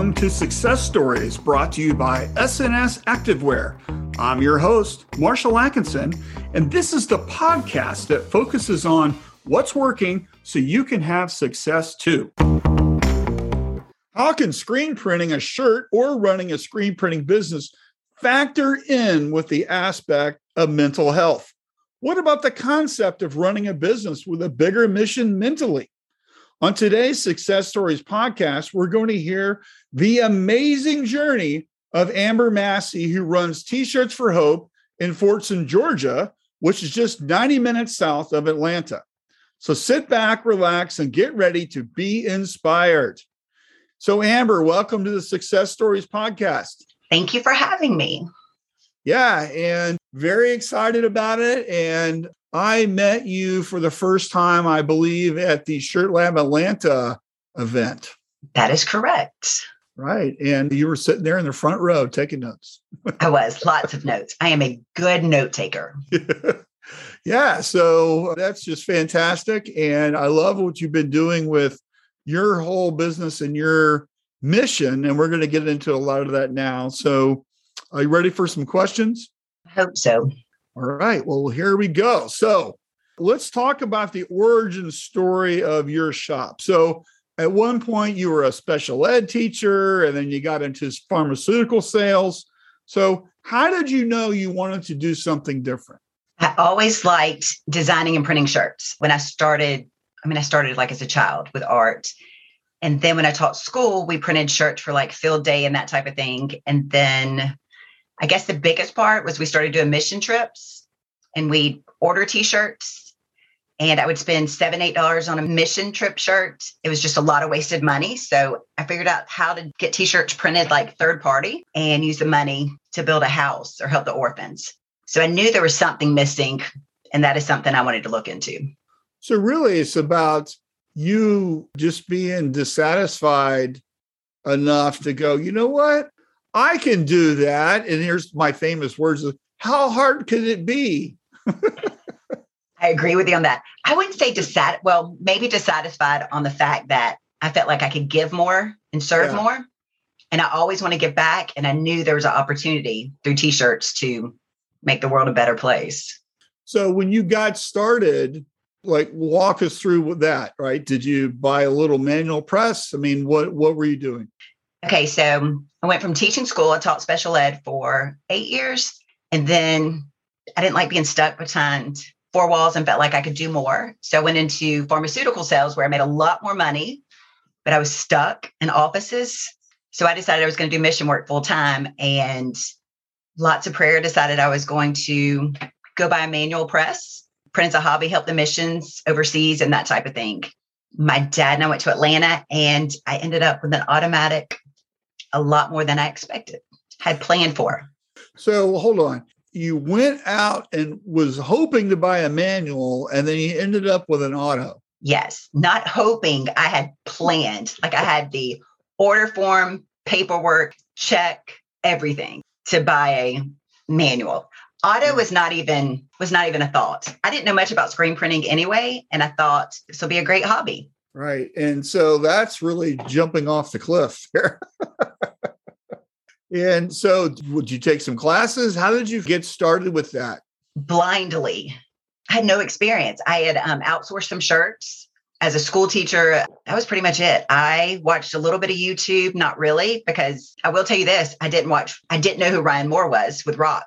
Welcome to Success Stories brought to you by S&S Activewear. I'm your host, Marshall Atkinson, and this is the podcast that focuses on what's working so you can have success too. How can screen printing a shirt or running a screen printing business factor in with the aspect of mental health? What about the concept of running a business with a bigger mission mentally? On today's Success Stories podcast, we're going to hear the amazing journey of Amber Massey, who runs T shirts for Hope in Fortson, Georgia, which is just 90 minutes south of Atlanta. So sit back, relax, and get ready to be inspired. So, Amber, welcome to the Success Stories podcast. Thank you for having me. Yeah, and very excited about it. And I met you for the first time, I believe, at the Shirt Lab Atlanta event. That is correct. Right. And you were sitting there in the front row taking notes. I was, lots of notes. I am a good note taker. yeah. So that's just fantastic. And I love what you've been doing with your whole business and your mission. And we're going to get into a lot of that now. So are you ready for some questions? I hope so. All right. Well, here we go. So let's talk about the origin story of your shop. So at one point, you were a special ed teacher and then you got into pharmaceutical sales. So, how did you know you wanted to do something different? I always liked designing and printing shirts. When I started, I mean, I started like as a child with art. And then when I taught school, we printed shirts for like field day and that type of thing. And then I guess the biggest part was we started doing mission trips and we'd order t-shirts and I would spend seven, eight dollars on a mission trip shirt. It was just a lot of wasted money. So I figured out how to get t-shirts printed like third party and use the money to build a house or help the orphans. So I knew there was something missing and that is something I wanted to look into. So really it's about you just being dissatisfied enough to go, you know what? I can do that. And here's my famous words how hard could it be? I agree with you on that. I wouldn't say dissat well, maybe dissatisfied on the fact that I felt like I could give more and serve yeah. more. And I always want to give back. And I knew there was an opportunity through t-shirts to make the world a better place. So when you got started, like walk us through with that, right? Did you buy a little manual press? I mean, what what were you doing? Okay, so I went from teaching school, I taught special ed for eight years. And then I didn't like being stuck behind four walls and felt like I could do more. So I went into pharmaceutical sales where I made a lot more money, but I was stuck in offices. So I decided I was going to do mission work full time and lots of prayer decided I was going to go buy a manual press, print as a hobby, help the missions overseas and that type of thing. My dad and I went to Atlanta and I ended up with an automatic a lot more than I expected, had planned for. So hold on. You went out and was hoping to buy a manual and then you ended up with an auto. Yes, not hoping. I had planned. Like I had the order form, paperwork, check, everything to buy a manual. Auto mm. was not even was not even a thought. I didn't know much about screen printing anyway, and I thought this will be a great hobby. Right. And so that's really jumping off the cliff here. and so, would you take some classes? How did you get started with that? Blindly. I had no experience. I had um, outsourced some shirts as a school teacher. That was pretty much it. I watched a little bit of YouTube, not really, because I will tell you this I didn't watch, I didn't know who Ryan Moore was with ROQ.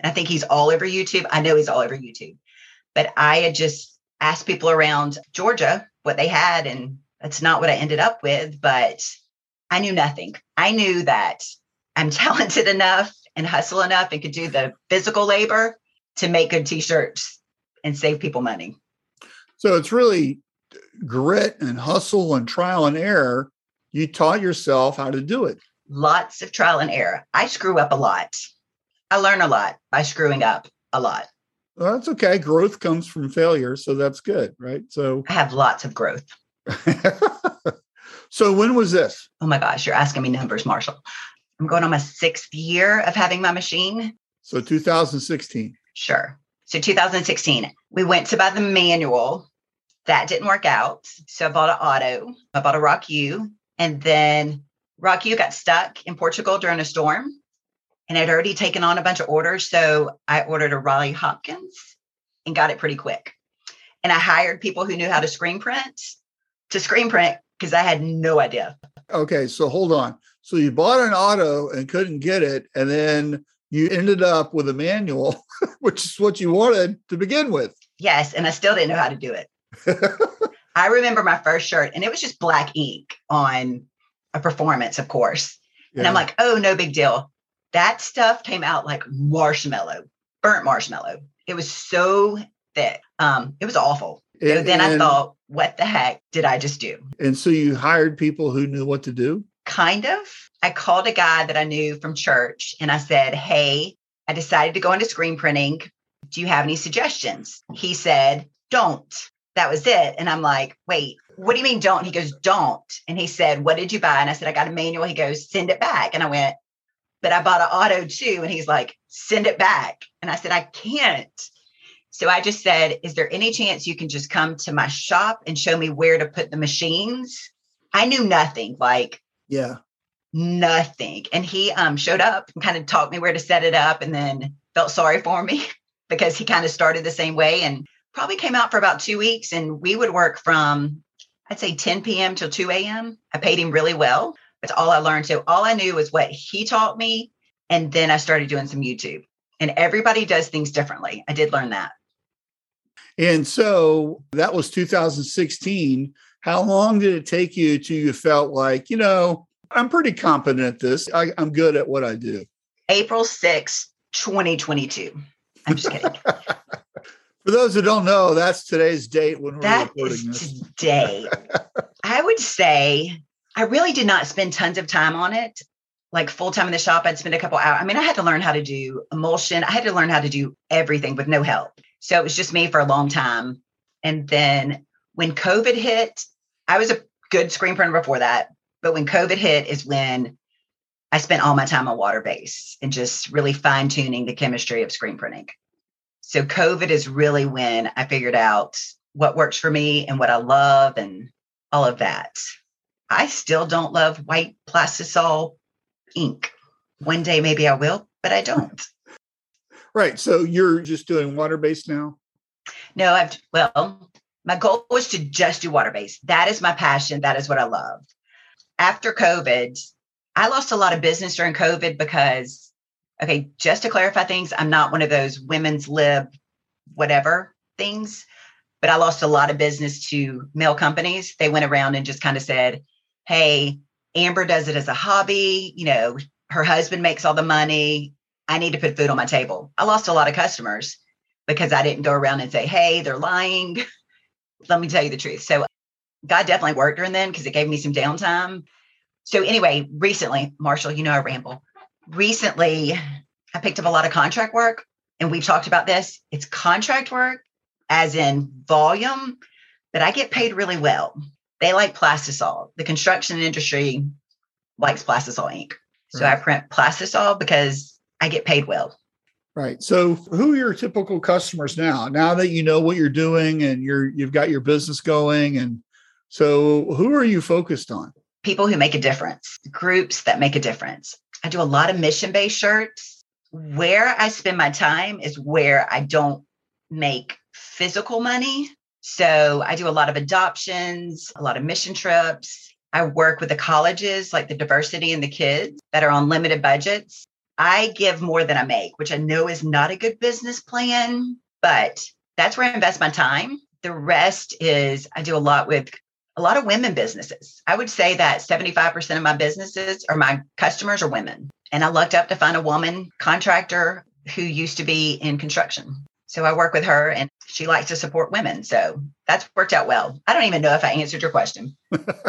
And I think he's all over YouTube. I know he's all over YouTube. But I had just asked people around Georgia what they had. And that's not what I ended up with, but I knew nothing. I knew that I'm talented enough and hustle enough and could do the physical labor to make good t-shirts and save people money. So it's really grit and hustle and trial and error. You taught yourself how to do it. Lots of trial and error. I screw up a lot. I learn a lot by screwing up a lot. Well, that's okay. Growth comes from failure, so that's good, right? So I have lots of growth. so when was this? Oh my gosh, you're asking me numbers, Marshall. I'm going on my sixth year of having my machine. So 2016. Sure. So 2016, we went to buy the manual. That didn't work out. So I bought an auto. I bought a ROQ YOU. And then ROQ YOU got stuck in Portugal during a storm and I'd already taken on a bunch of orders. So I ordered a Riley Hopkins and got it pretty quick. And I hired people who knew how to screen print to screen print because I had no idea. Okay, so hold on. So you bought an auto and couldn't get it, and then you ended up with a manual, which is what you wanted to begin with. Yes, and I still didn't know how to do it. I remember my first shirt, and it was just black ink on a performance, of course. Yeah. And I'm like, oh, no big deal. That stuff came out like marshmallow, burnt marshmallow. It was so thick. Um, it was awful. And, so then I thought, what the heck did I just do? And so you hired people who knew what to do? Kind of. I called a guy that I knew from church and I said, Hey, I decided to go into screen printing. Do you have any suggestions? He said, Don't. That was it. And I'm like, Wait, what do you mean don't? He goes, Don't. And he said, What did you buy? And I said, I got a manual. He goes, Send it back. And I went, But I bought an auto too. And he's like, Send it back. And I said, I can't. So I just said, Is there any chance you can just come to my shop and show me where to put the machines? I knew nothing. Like, yeah nothing. And he um, showed up and kind of taught me where to set it up and then felt sorry for me because he kind of started the same way and probably came out for about two weeks. And we would work from, I'd say 10 p.m. till 2 a.m. I paid him really well. That's all I learned. So all I knew was what he taught me. And then I started doing some YouTube. And everybody does things differently. I did learn that. And so that was 2016. How long did it take you to you felt like, you know, I'm pretty competent at this. I, am good at what I do. April 6, 2022. I'm just kidding. For those who don't know, that's today's date when we're that recording this. Today. I would say I really did not spend tons of time on it. Like full time in the shop, I'd spend a couple hours. I mean, I had to learn how to do emulsion. I had to learn how to do everything with no help. So it was just me for a long time. And then when COVID hit, I was a good screen printer before that, but when COVID hit is when I spent all my time on water base and just really fine tuning the chemistry of screen printing. So COVID is really when I figured out what works for me and what I love and all of that. I still don't love white plastisol ink. One day maybe I will, but I don't. Right. So you're just doing water based now? No, I've well, my goal was to just do water based. That is my passion. That is what I love after COVID, I lost a lot of business during COVID because, okay, just to clarify things, I'm not one of those women's lib, whatever things, but I lost a lot of business to male companies. They went around and just kind of said, hey, Amber does it as a hobby. You know, her husband makes all the money. I need to put food on my table. I lost a lot of customers because I didn't go around and say, hey, they're lying. Let me tell you the truth. So God definitely worked during then because it gave me some downtime. So anyway, recently, Marshall, you know I ramble. Recently, I picked up a lot of contract work, and we've talked about this. It's contract work, as in volume, but I get paid really well. They like plastisol. The construction industry likes plastisol ink. So right. I print plastisol because I get paid well. Right. So who are your typical customers now? Now that you know what you're doing and you're you've got your business going and so, who are you focused on? People who make a difference, groups that make a difference. I do a lot of mission based shirts. Where I spend my time is where I don't make physical money. So, I do a lot of adoptions, a lot of mission trips. I work with the colleges, like the diversity and the kids that are on limited budgets. I give more than I make, which I know is not a good business plan, but that's where I invest my time. The rest is I do a lot with a lot of women businesses. I would say that 75% of my businesses or my customers are women. And I lucked up to find a woman contractor who used to be in construction. So I work with her and she likes to support women. So that's worked out well. I don't even know if I answered your question.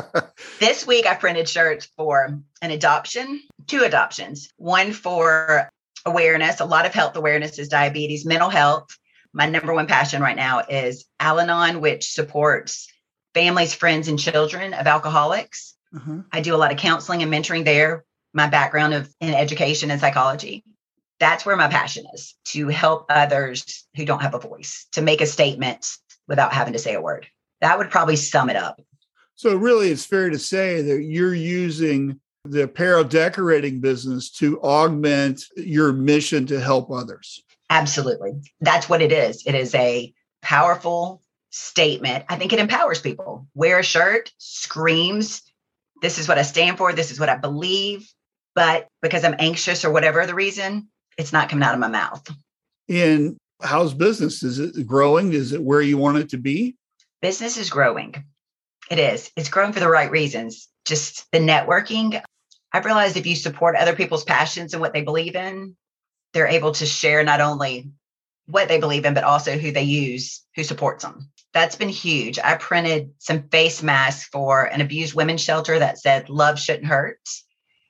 this week I printed shirts for an adoption, two adoptions, one for awareness. A lot of health awareness is diabetes, mental health. My number one passion right now is Al Anon, which supports families, friends, and children of alcoholics. Uh-huh. I do a lot of counseling and mentoring there. My background of in education and psychology. That's where my passion is to help others who don't have a voice to make a statement without having to say a word. That would probably sum it up. So, really, it's fair to say that you're using the apparel decorating business to augment your mission to help others. Absolutely. That's what it is. It is a powerful statement. I think it empowers people. Wear a shirt, screams, this is what I stand for, this is what I believe. But because I'm anxious or whatever the reason, it's not coming out of my mouth. And how's business? Is it growing? Is it where you want it to be? Business is growing. It is. It's growing for the right reasons. Just the networking. I've realized if you support other people's passions and what they believe in, they're able to share not only what they believe in, but also who they use, who supports them. That's been huge. I printed some face masks for an abused women's shelter that said, Love shouldn't hurt.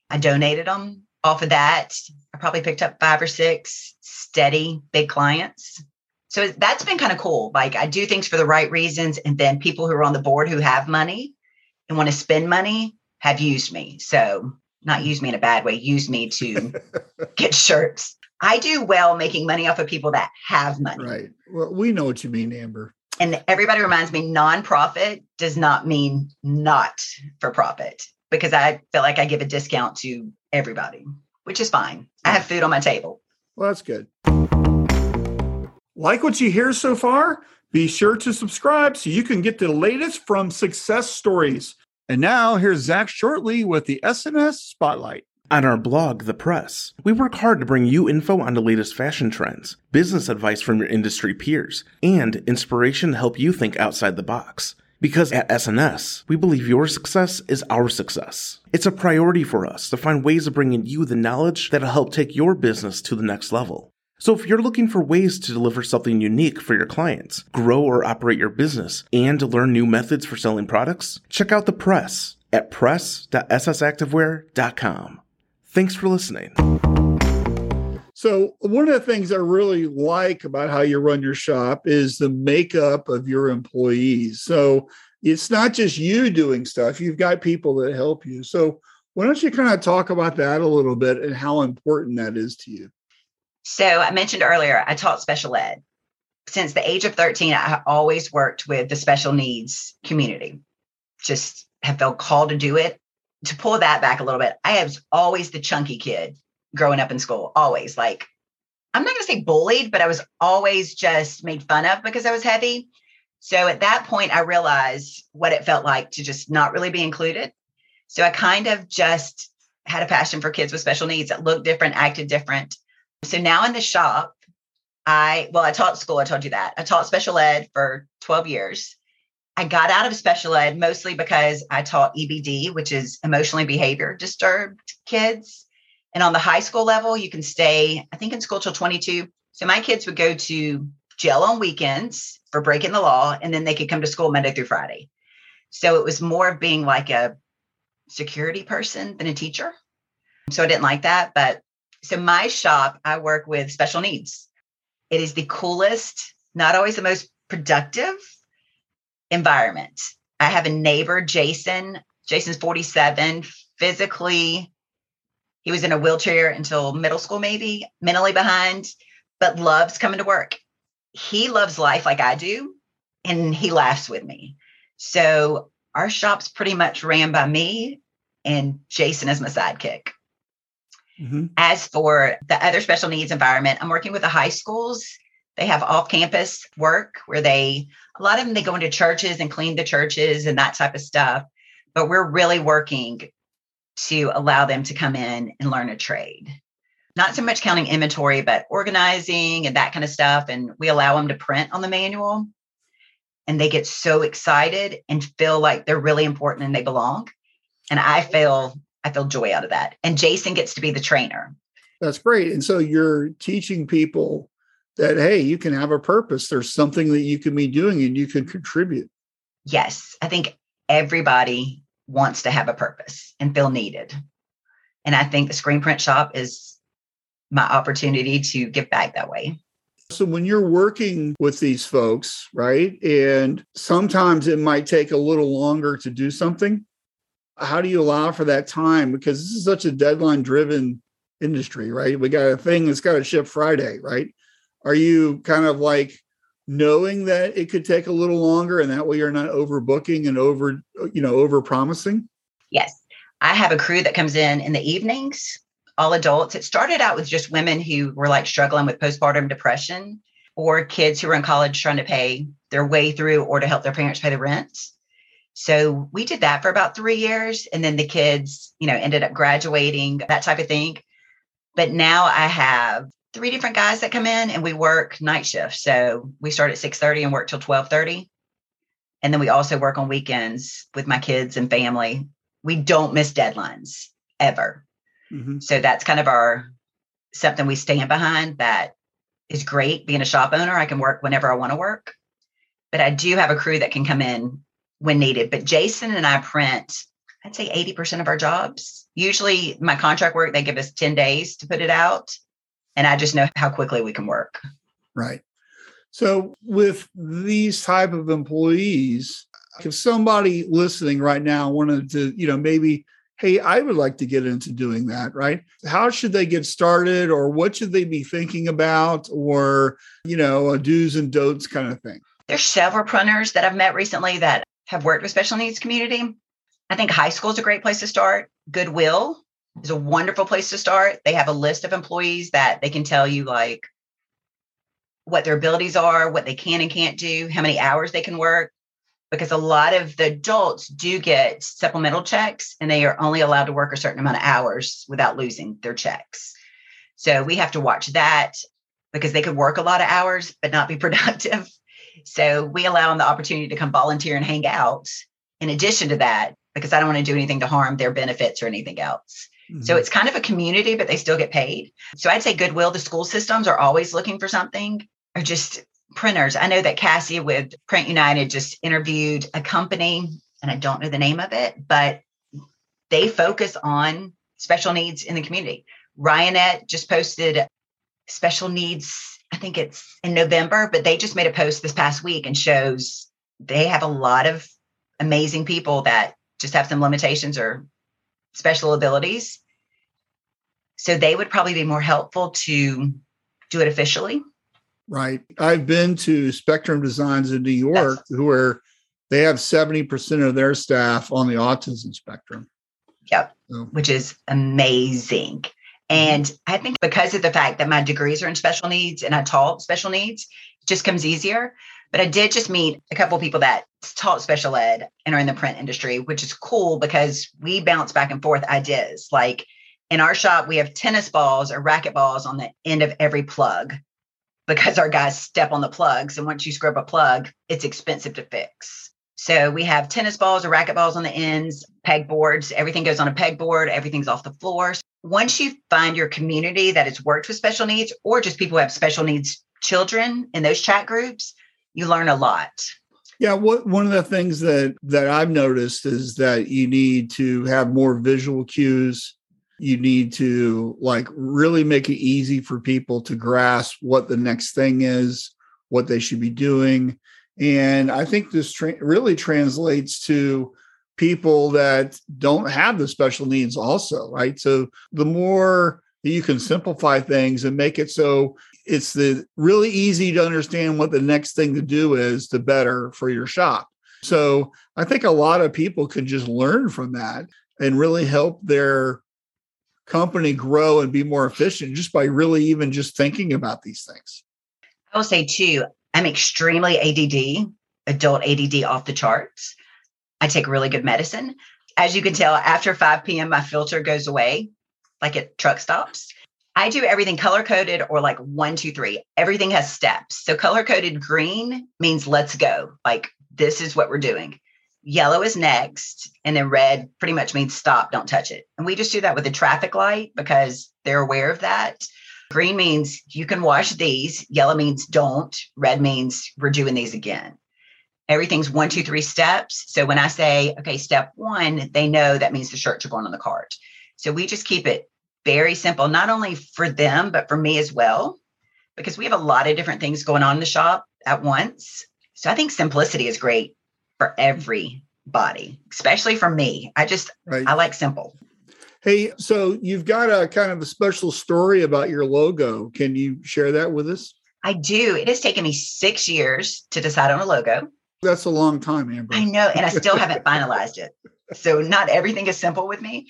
I donated them. Off of that, probably picked up five or six steady big clients. So that's been kind of cool. Like I do things for the right reasons. And then people who are on the board who have money and want to spend money have used me. So not use me in a bad way, use me to get shirts. I do well making money off of people that have money. Right. Well, we know what you mean, Amber. And everybody reminds me nonprofit does not mean not for profit because I feel like I give a discount to everybody, which is fine. I have food on my table. Well, that's good. Like what you hear so far? Be sure to subscribe so you can get the latest from success stories. And now here's Zach Shortley with the S&S Spotlight. On our blog, The Press, we work hard to bring you info on the latest fashion trends, business advice from your industry peers, and inspiration to help you think outside the box. Because at S&S, we believe your success is our success. It's a priority for us to find ways of bringing you the knowledge that'll help take your business to the next level. So if you're looking for ways to deliver something unique for your clients, grow or operate your business, and learn new methods for selling products, check out the press at press.ssactivewear.com. Thanks for listening. So, one of the things I really like about how you run your shop is the makeup of your employees. So, it's not just you doing stuff, you've got people that help you. So, why don't you kind of talk about that a little bit and how important that is to you? So, I mentioned earlier, I taught special ed. Since the age of 13, I always worked with the special needs community. Just have felt called to do it. To pull that back a little bit, I was always the chunky kid growing up in school, always like, I'm not going to say bullied, but I was always just made fun of because I was heavy. So at that point, I realized what it felt like to just not really be included. So I kind of just had a passion for kids with special needs that looked different, acted different. So now in the shop, I, well, I taught school, I told you that. I taught special ed for 12 years. I got out of special ed mostly because I taught EBD, which is emotionally behavior disturbed kids. And on the high school level, you can stay, I think, in school till 22. So my kids would go to jail on weekends for breaking the law, and then they could come to school Monday through Friday. So it was more of being like a security person than a teacher. So I didn't like that. But so my shop, I work with special needs. It is the coolest, not always the most productive environment. I have a neighbor, Jason. Jason's 47, physically he was in a wheelchair until middle school, maybe mentally behind, but loves coming to work. He loves life like I do, and he laughs with me. So our shop's pretty much ran by me, and Jason is my sidekick. Mm-hmm. As for the other special needs environment, I'm working with the high schools. They have off campus work where they, a lot of them, they go into churches and clean the churches and that type of stuff. But we're really working to allow them to come in and learn a trade. Not so much counting inventory, but organizing and that kind of stuff. And we allow them to print on the manual. And they get so excited and feel like they're really important and they belong. And I feel I feel joy out of that. And Jason gets to be the trainer. That's great. And so you're teaching people that hey, you can have a purpose. There's something that you can be doing and you can contribute. Yes, I think everybody wants to have a purpose and feel needed. And I think the screen print shop is my opportunity to give back that way. So when you're working with these folks, right? And sometimes it might take a little longer to do something. How do you allow for that time? Because this is such a deadline driven industry, right? We got a thing that's got to ship Friday, right? Are you kind of like knowing that it could take a little longer and that way you're not overbooking and over you know over promising yes I have a crew that comes in in the evenings, all adults. It started out with just women who were like struggling with postpartum depression or kids who were in college trying to pay their way through or to help their parents pay the rent. So we did that for about three years. And then the kids, you know, ended up graduating, that type of thing. But now I have three different guys that come in and we work night shift. So we start at 6:30 and work till 12:30. And then we also work on weekends with my kids and family. We don't miss deadlines ever. Mm-hmm. So that's kind of our something we stand behind that is great being a shop owner. I can work whenever I want to work. But I do have a crew that can come in when needed. But Jason and I print, I'd say 80% of our jobs. Usually my contract work, they give us 10 days to put it out. And I just know how quickly we can work. Right. So with these type of employees, if somebody listening right now wanted to, you know, maybe, hey, I would like to get into doing that, right? How should they get started or what should they be thinking about or, you know, a do's and don'ts kind of thing? There's several printers that I've met recently that have worked with special needs community. I think high school is a great place to start. Goodwill is a wonderful place to start. They have a list of employees that they can tell you like what their abilities are, what they can and can't do, how many hours they can work. Because a lot of the adults do get supplemental checks and they are only allowed to work a certain amount of hours without losing their checks. So we have to watch that because they could work a lot of hours but not be productive. So we allow them the opportunity to come volunteer and hang out in addition to that, because I don't want to do anything to harm their benefits or anything else. Mm-hmm. So it's kind of a community, but they still get paid. So I'd say Goodwill, the school systems are always looking for something or just printers. I know that Cassie with Print United just interviewed a company, and I don't know the name of it, but they focus on special needs in the community. Ryonet just posted special needs, I think it's in November, but they just made a post this past week and shows they have a lot of amazing people that just have some limitations or special abilities. So they would probably be more helpful to do it officially. Right. I've been to Spectrum Designs in New York, who are they have 70% of their staff on the autism spectrum. Yep. So. Which is amazing. Mm-hmm. And I think because of the fact that my degrees are in special needs and I taught special needs, it just comes easier. But I did just meet a couple of people that taught special ed and are in the print industry, which is cool because we bounce back and forth ideas. Like in our shop, we have tennis balls or racket balls on the end of every plug because our guys step on the plugs. And once you scrub a plug, it's expensive to fix. So we have tennis balls or racket balls on the ends, pegboards. Everything goes on a pegboard, everything's off the floor. Once you find your community that has worked with special needs or just people who have special needs children in those chat groups, you learn a lot. Yeah, what one of the things that that I've noticed is that you need to have more visual cues. You need to like really make it easy for people to grasp what the next thing is, what they should be doing. And I think this tra- really translates to people that don't have the special needs also, right? So the more that you can simplify things and make it so it's the really easy to understand what the next thing to do is the better for your shop so i think a lot of people can just learn from that and really help their company grow and be more efficient just by really even just thinking about these things i will say too i'm extremely add adult add off the charts i take really good medicine as you can tell after 5 p.m my filter goes away like at truck stops I do everything color coded or like one, two, three. Everything has steps. So color coded green means let's go. Like this is what we're doing. Yellow is next. And then red pretty much means stop, don't touch it. And we just do that with the traffic light because they're aware of that. Green means you can wash these. Yellow means don't. Red means we're doing these again. Everything's one, two, three steps. So when I say, okay, step one, they know that means the shirts are going on the cart. So we just keep it very simple, not only for them, but for me as well, because we have a lot of different things going on in the shop at once. So I think simplicity is great for everybody, especially for me. I just, right. I like simple. Hey, so you've got a kind of a special story about your logo. Can you share that with us? I do. It has taken me six years to decide on a logo. That's a long time, Amber. I know. And I still haven't finalized it. so not everything is simple with me.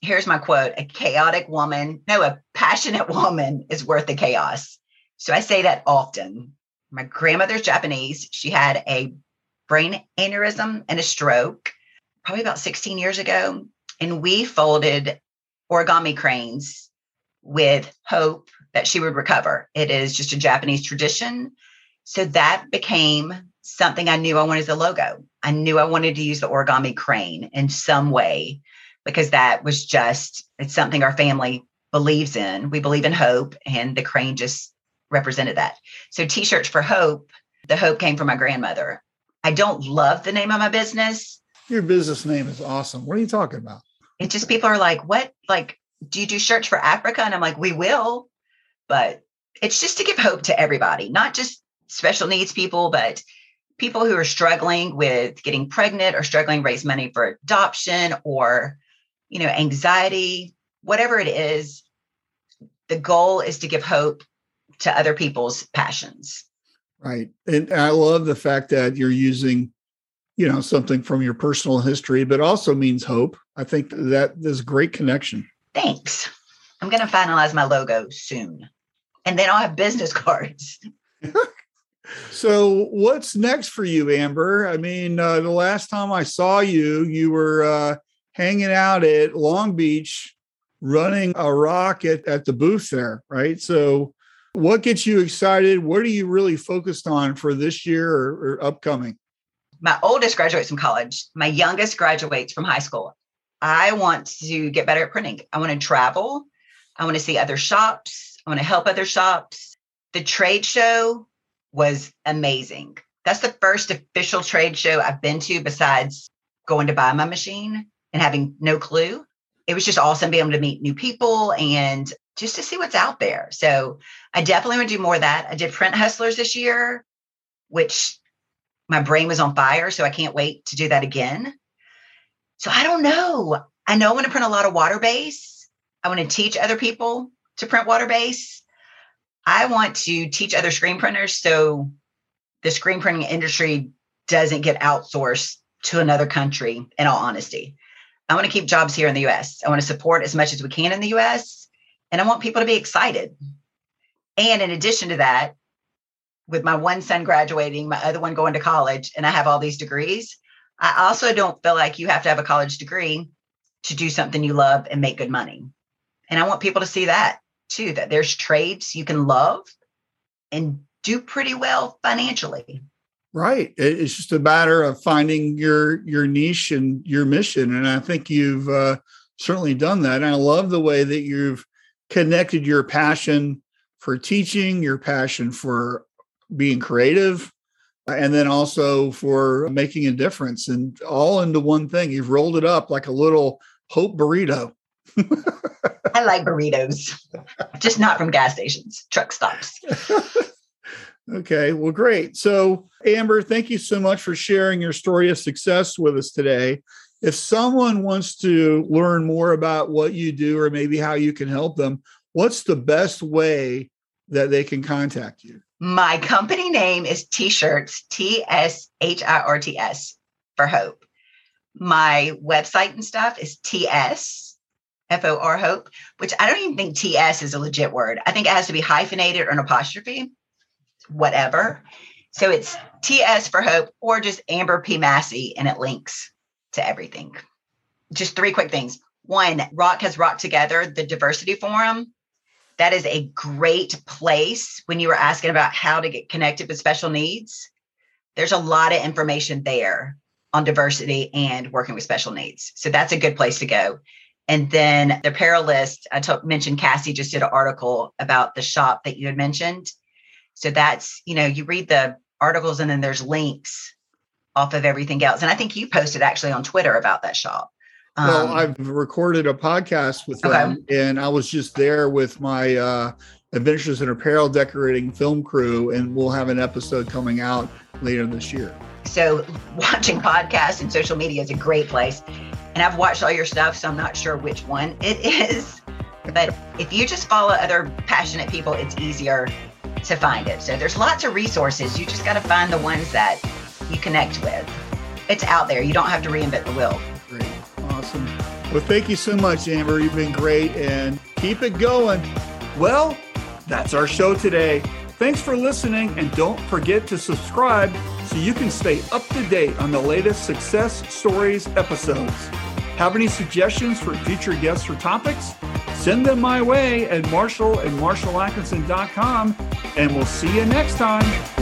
Here's my quote a chaotic woman, no, a passionate woman is worth the chaos. So I say that often. My grandmother's Japanese. She had a brain aneurysm and a stroke probably about 16 years ago. And we folded origami cranes with hope that she would recover. It is just a Japanese tradition. So that became something I knew I wanted as a logo. I knew I wanted to use the origami crane in some way because that was just it's something our family believes in. We believe in hope and the crane just represented that. So t-shirts for hope, the hope came from my grandmother. I don't love the name of my business. Your business name is awesome. What are you talking about? It's just people are like, "What? Like do you do shirts for Africa?" And I'm like, "We will." But it's just to give hope to everybody, not just special needs people, but people who are struggling with getting pregnant or struggling raise money for adoption or you know anxiety whatever it is the goal is to give hope to other people's passions right and i love the fact that you're using you know something from your personal history but also means hope. I think that there's a great connection. Thanks. I'm going to finalize my logo soon and then i'll have business cards. So what's next for you amber? I mean uh, the last time i saw you you were uh, hanging out at long beach running a ROQ at, at the booth there right? So what gets you excited? What are you really focused on for this year or, or upcoming? My oldest graduates from college. My youngest graduates from high school. I want to get better at printing. I want to travel. I want to see other shops. I want to help other shops. The trade show was amazing. That's the first official trade show I've been to besides going to buy my machine and having no clue. It was just awesome being able to meet new people and just to see what's out there. So I definitely want to do more of that. I did print hustlers this year, which my brain was on fire. So I can't wait to do that again. So I don't know. I know I want to print a lot of water base. I want to teach other people to print water base. I want to teach other screen printers so the screen printing industry doesn't get outsourced to another country, in all honesty. I want to keep jobs here in the US. I want to support as much as we can in the US. And I want people to be excited. And in addition to that, with my one son graduating, my other one going to college, and I have all these degrees, I also don't feel like you have to have a college degree to do something you love and make good money. And I want people to see that too that there's trades you can love and do pretty well financially right it's just a matter of finding your your niche and your mission and i think you've uh, certainly done that and i love the way that you've connected your passion for teaching your passion for being creative and then also for making a difference and all into one thing you've rolled it up like a little hope burrito I like burritos, just not from gas stations, truck stops. okay, well, great. So, Amber, thank you so much for sharing your story of success with us today. If someone wants to learn more about what you do or maybe how you can help them, what's the best way that they can contact you? My company name is T-shirts, T S H I R T S for hope. My website and stuff is TS F O R Hope, which I don't even think TS is a legit word. I think it has to be hyphenated or an apostrophe, whatever. So it's TS for Hope or just Amber P. Massey, and it links to everything. Just three quick things. One, ROQ has rocked together the diversity forum. That is a great place when you were asking about how to get connected with special needs. There's a lot of information there on diversity and working with special needs. So that's a good place to go. And then the apparel list, I t- mentioned Cassie just did an article about the shop that you had mentioned. So that's, you know, you read the articles and then there's links off of everything else. And I think you posted actually on Twitter about that shop. Um, well, I've recorded a podcast with okay. them and I was just there with my uh, Adventures in Apparel Decorating film crew, and we'll have an episode coming out later this year. So, watching podcasts and social media is a great place and I've watched all your stuff, so I'm not sure which one it is. But if you just follow other passionate people, it's easier to find it. So there's lots of resources. You just got to find the ones that you connect with. It's out there. You don't have to reinvent the wheel. Great. Awesome. Well, thank you so much, Amber. You've been great and keep it going. Well, that's our show today. Thanks for listening and don't forget to subscribe so you can stay up to date on the latest success stories episodes. Have any suggestions for future guests or topics? Send them my way at marshall and marshallatkinson.com and we'll see you next time.